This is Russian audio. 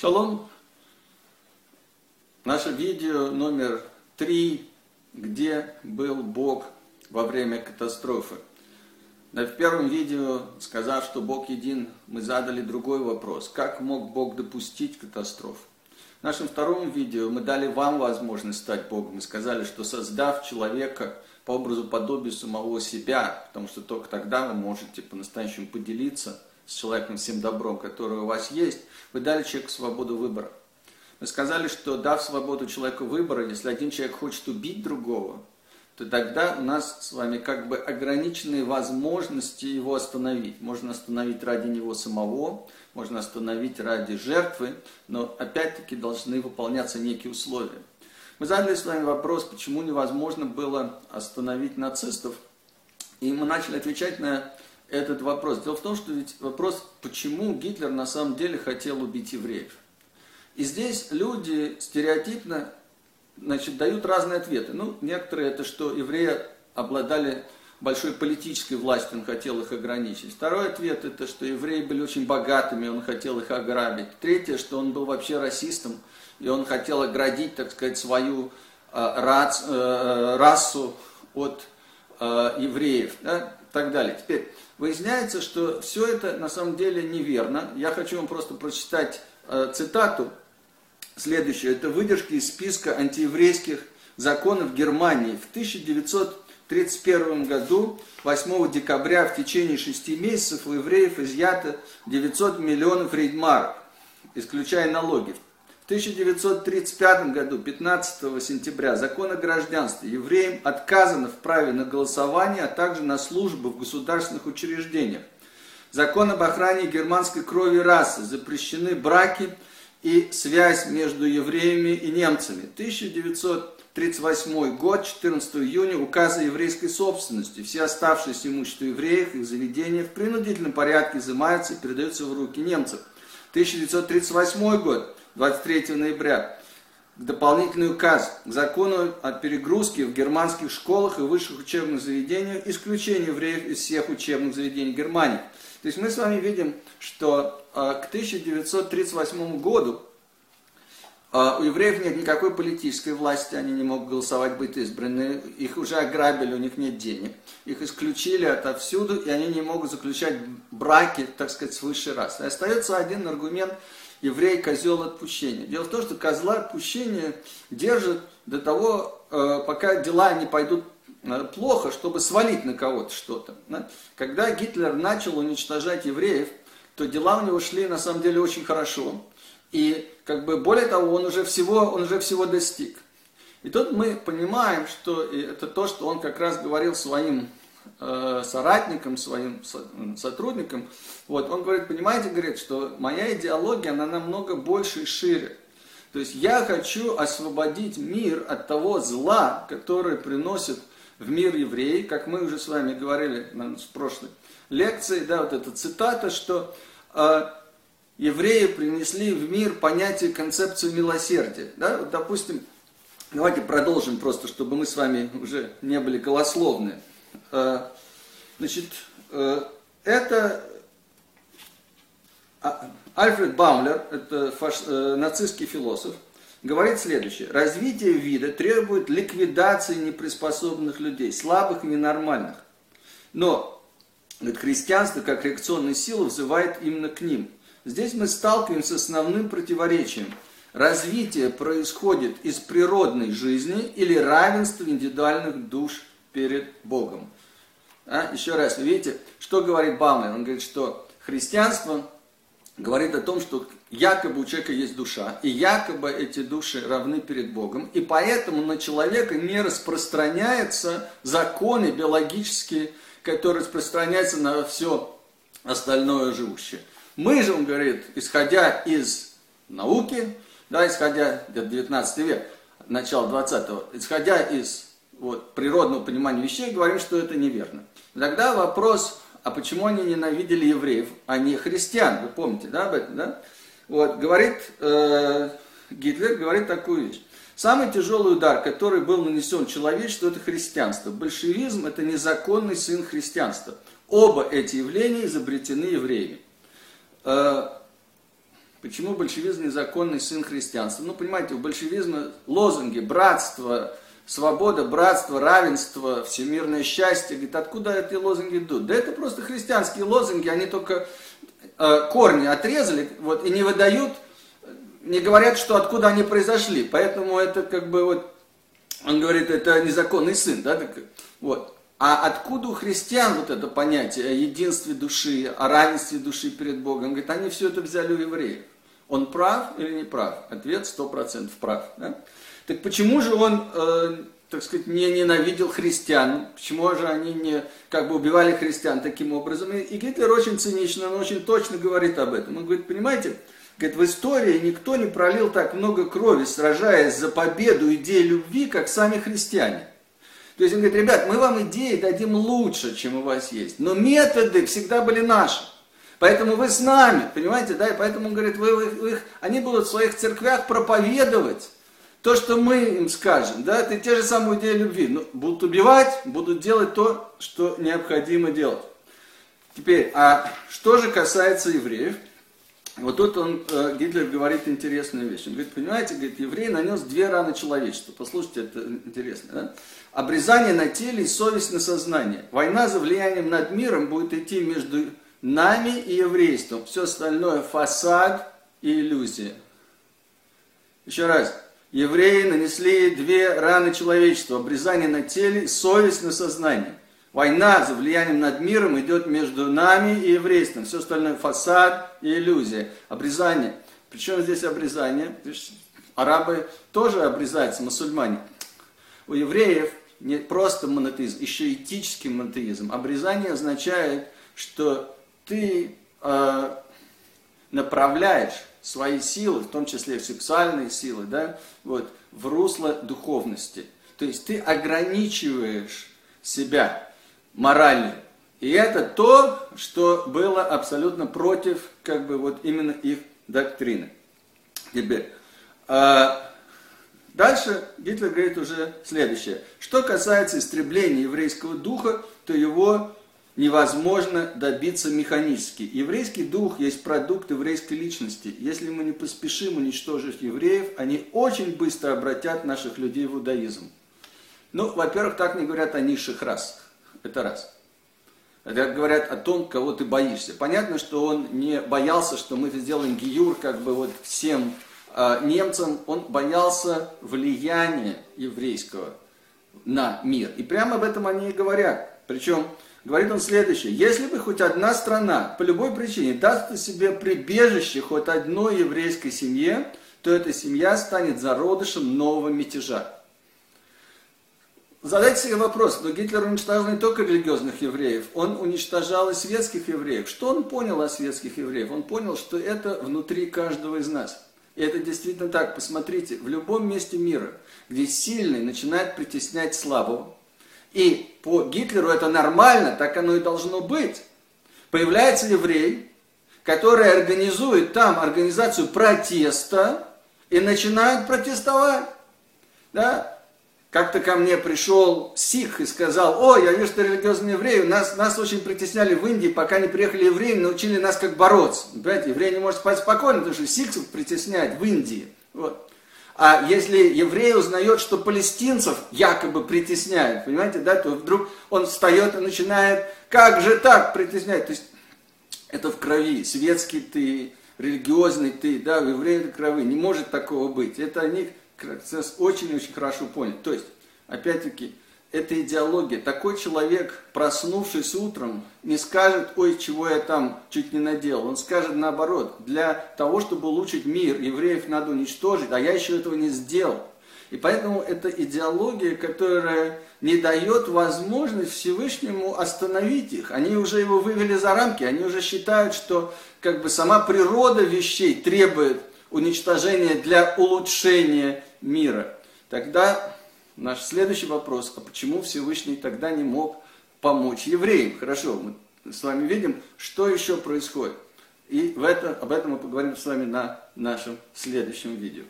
Шалом. Наше видео номер три, где был Бог во время катастрофы. В первом видео, сказав, что Бог един, мы задали другой вопрос. Как мог Бог допустить катастрофу? В нашем втором видео мы дали вам возможность стать Богом. Мы сказали, что создав человека по образу подобию самого себя, потому что только тогда вы можете по-настоящему поделиться с человеком всем добром, которое у вас есть, вы дали человеку свободу выбора. Мы сказали, что дав свободу человеку выбора, если один человек хочет убить другого, то тогда у нас с вами как бы ограниченные возможности его остановить. Можно остановить ради него самого, можно остановить ради жертвы, но опять-таки должны выполняться некие условия. Мы задали с вами вопрос, почему невозможно было остановить нацистов, и мы начали отвечать на этот вопрос. Дело в том, что ведь вопрос, почему Гитлер на самом деле хотел убить евреев. И здесь люди стереотипно значит, дают разные ответы. Ну, некоторые это, что евреи обладали большой политической властью, он хотел их ограничить. Второй ответ это, что евреи были очень богатыми, он хотел их ограбить. Третье, что он был вообще расистом, и он хотел оградить, так сказать, свою э, рас, э, расу от э, евреев. Да? Так далее. Теперь, выясняется, что все это на самом деле неверно. Я хочу вам просто прочитать э, цитату следующую. Это выдержки из списка антиеврейских законов Германии. В 1931 году, 8 декабря, в течение шести месяцев у евреев изъято 900 миллионов рейдмарок, исключая налоги. В 1935 году, 15 сентября, закон о гражданстве евреям отказано в праве на голосование, а также на службу в государственных учреждениях. Закон об охране германской крови расы, запрещены браки и связь между евреями и немцами. 1938 год, 14 июня, указ о еврейской собственности. Все оставшиеся имущества евреев, их заведения в принудительном порядке изымаются и передаются в руки немцев. 1938 год, 23 ноября дополнительный указ к закону о перегрузке в германских школах и высших учебных заведениях, исключение евреев из всех учебных заведений Германии. То есть мы с вами видим, что э, к 1938 году э, у евреев нет никакой политической власти, они не могут голосовать, быть избраны, их уже ограбили, у них нет денег, их исключили отовсюду, и они не могут заключать браки, так сказать, с высшей расой. Остается один аргумент – еврей козел отпущения. Дело в том, что козла отпущения держат до того, э, пока дела не пойдут э, плохо, чтобы свалить на кого-то что-то. Когда Гитлер начал уничтожать евреев, то дела у него шли на самом деле очень хорошо. И как бы более того, он уже всего, он уже всего достиг. И тут мы понимаем, что это то, что он как раз говорил своим соратникам, своим сотрудникам, вот, он говорит, понимаете, говорит, что моя идеология, она намного больше и шире. То есть я хочу освободить мир от того зла, которое приносит в мир евреи, как мы уже с вами говорили в прошлой лекции, да, вот эта цитата, что э, евреи принесли в мир понятие, концепцию милосердия. Да? Вот, допустим, давайте продолжим просто, чтобы мы с вами уже не были голословны. Э, значит, э, это а, Альфред Баумлер, это фаш, э, нацистский философ, говорит следующее. Развитие вида требует ликвидации неприспособленных людей, слабых и ненормальных. Но говорит, христианство как реакционная сила взывает именно к ним. Здесь мы сталкиваемся с основным противоречием. Развитие происходит из природной жизни или равенства индивидуальных душ перед Богом. А? Еще раз, видите, что говорит Баумлер? Он говорит, что христианство говорит о том, что якобы у человека есть душа, и якобы эти души равны перед Богом, и поэтому на человека не распространяются законы биологические, которые распространяются на все остальное живущее. Мы же, он говорит, исходя из науки, да, исходя, где 19 век, начало 20-го, исходя из вот, природного понимания вещей, говорим, что это неверно. Тогда вопрос а почему они ненавидели евреев, а не христиан? Вы помните, да, об этом, да? Вот, говорит э, Гитлер, говорит такую вещь. Самый тяжелый удар, который был нанесен человечеству, это христианство. Большевизм – это незаконный сын христианства. Оба эти явления изобретены евреями. Э, почему большевизм незаконный сын христианства. Ну, понимаете, у большевизма лозунги братство, свобода, братство, равенство, всемирное счастье. Говорит, откуда эти лозунги идут? Да это просто христианские лозунги, они только э, корни отрезали вот, и не выдают, не говорят, что откуда они произошли. Поэтому это как бы вот, он говорит, это незаконный сын, да, так, вот. А откуда у христиан вот это понятие о единстве души, о равенстве души перед Богом? Он говорит, они все это взяли у евреев. Он прав или не прав? Ответ сто процентов прав. Да? Так почему же он, э, так сказать, не ненавидел христиан? Почему же они не как бы убивали христиан таким образом? И, Гитлер очень цинично, он очень точно говорит об этом. Он говорит, понимаете, говорит, в истории никто не пролил так много крови, сражаясь за победу идеи любви, как сами христиане. То есть он говорит, ребят, мы вам идеи дадим лучше, чем у вас есть, но методы всегда были наши. Поэтому вы с нами, понимаете, да, и поэтому он говорит, вы, вы, вы, они будут в своих церквях проповедовать то, что мы им скажем, да, это те же самые идеи любви. Но будут убивать, будут делать то, что необходимо делать. Теперь, а что же касается евреев? Вот тут он, э, Гитлер говорит интересную вещь. Он говорит, понимаете, говорит, еврей нанес две раны человечеству. Послушайте, это интересно. Да? Обрезание на теле и совесть на сознание. Война за влиянием над миром будет идти между нами и еврейством. Все остальное фасад и иллюзия. Еще раз. Евреи нанесли две раны человечеству. Обрезание на теле, совесть на сознание. Война за влиянием над миром идет между нами и еврейством. Все остальное фасад и иллюзия. Обрезание. Причем здесь обрезание? Арабы тоже обрезаются, мусульмане. У евреев не просто монотеизм, еще этический монотеизм. Обрезание означает, что ты э, направляешь свои силы, в том числе сексуальные силы, да, вот, в русло духовности. То есть ты ограничиваешь себя морально. И это то, что было абсолютно против, как бы, вот именно их доктрины. Теперь, э, дальше Гитлер говорит уже следующее. Что касается истребления еврейского духа, то его невозможно добиться механически. Еврейский дух есть продукт еврейской личности. Если мы не поспешим уничтожить евреев, они очень быстро обратят наших людей в иудаизм. Ну, во-первых, так не говорят о низших расах. Это раз. Это говорят о том, кого ты боишься. Понятно, что он не боялся, что мы сделаем гиюр как бы вот всем э, немцам. Он боялся влияния еврейского на мир. И прямо об этом они и говорят. Причем Говорит он следующее. Если бы хоть одна страна по любой причине даст себе прибежище хоть одной еврейской семье, то эта семья станет зародышем нового мятежа. Задайте себе вопрос, но Гитлер уничтожал не только религиозных евреев, он уничтожал и светских евреев. Что он понял о светских евреев? Он понял, что это внутри каждого из нас. И это действительно так. Посмотрите, в любом месте мира, где сильный начинает притеснять слабого, и по Гитлеру это нормально, так оно и должно быть. Появляется еврей, который организует там организацию протеста и начинает протестовать. Да? Как-то ко мне пришел сих и сказал, о, я вижу, что религиозные евреи, нас, нас очень притесняли в Индии, пока не приехали евреи, научили нас как бороться. Понимаете, еврей не может спать спокойно, потому что сиксов притесняют в Индии. Вот. А если еврей узнает, что палестинцев якобы притесняют, понимаете, да, то вдруг он встает и начинает, как же так притеснять? То есть это в крови, светский ты, религиозный ты, да, в евреи это крови, не может такого быть. Это они очень-очень хорошо поняли. То есть, опять-таки, это идеология. Такой человек, проснувшись утром, не скажет, ой, чего я там чуть не наделал. Он скажет наоборот, для того, чтобы улучшить мир, евреев надо уничтожить, а я еще этого не сделал. И поэтому это идеология, которая не дает возможность Всевышнему остановить их. Они уже его вывели за рамки, они уже считают, что как бы сама природа вещей требует уничтожения для улучшения мира. Тогда Наш следующий вопрос, а почему Всевышний тогда не мог помочь евреям? Хорошо, мы с вами видим, что еще происходит. И в это, об этом мы поговорим с вами на нашем следующем видео.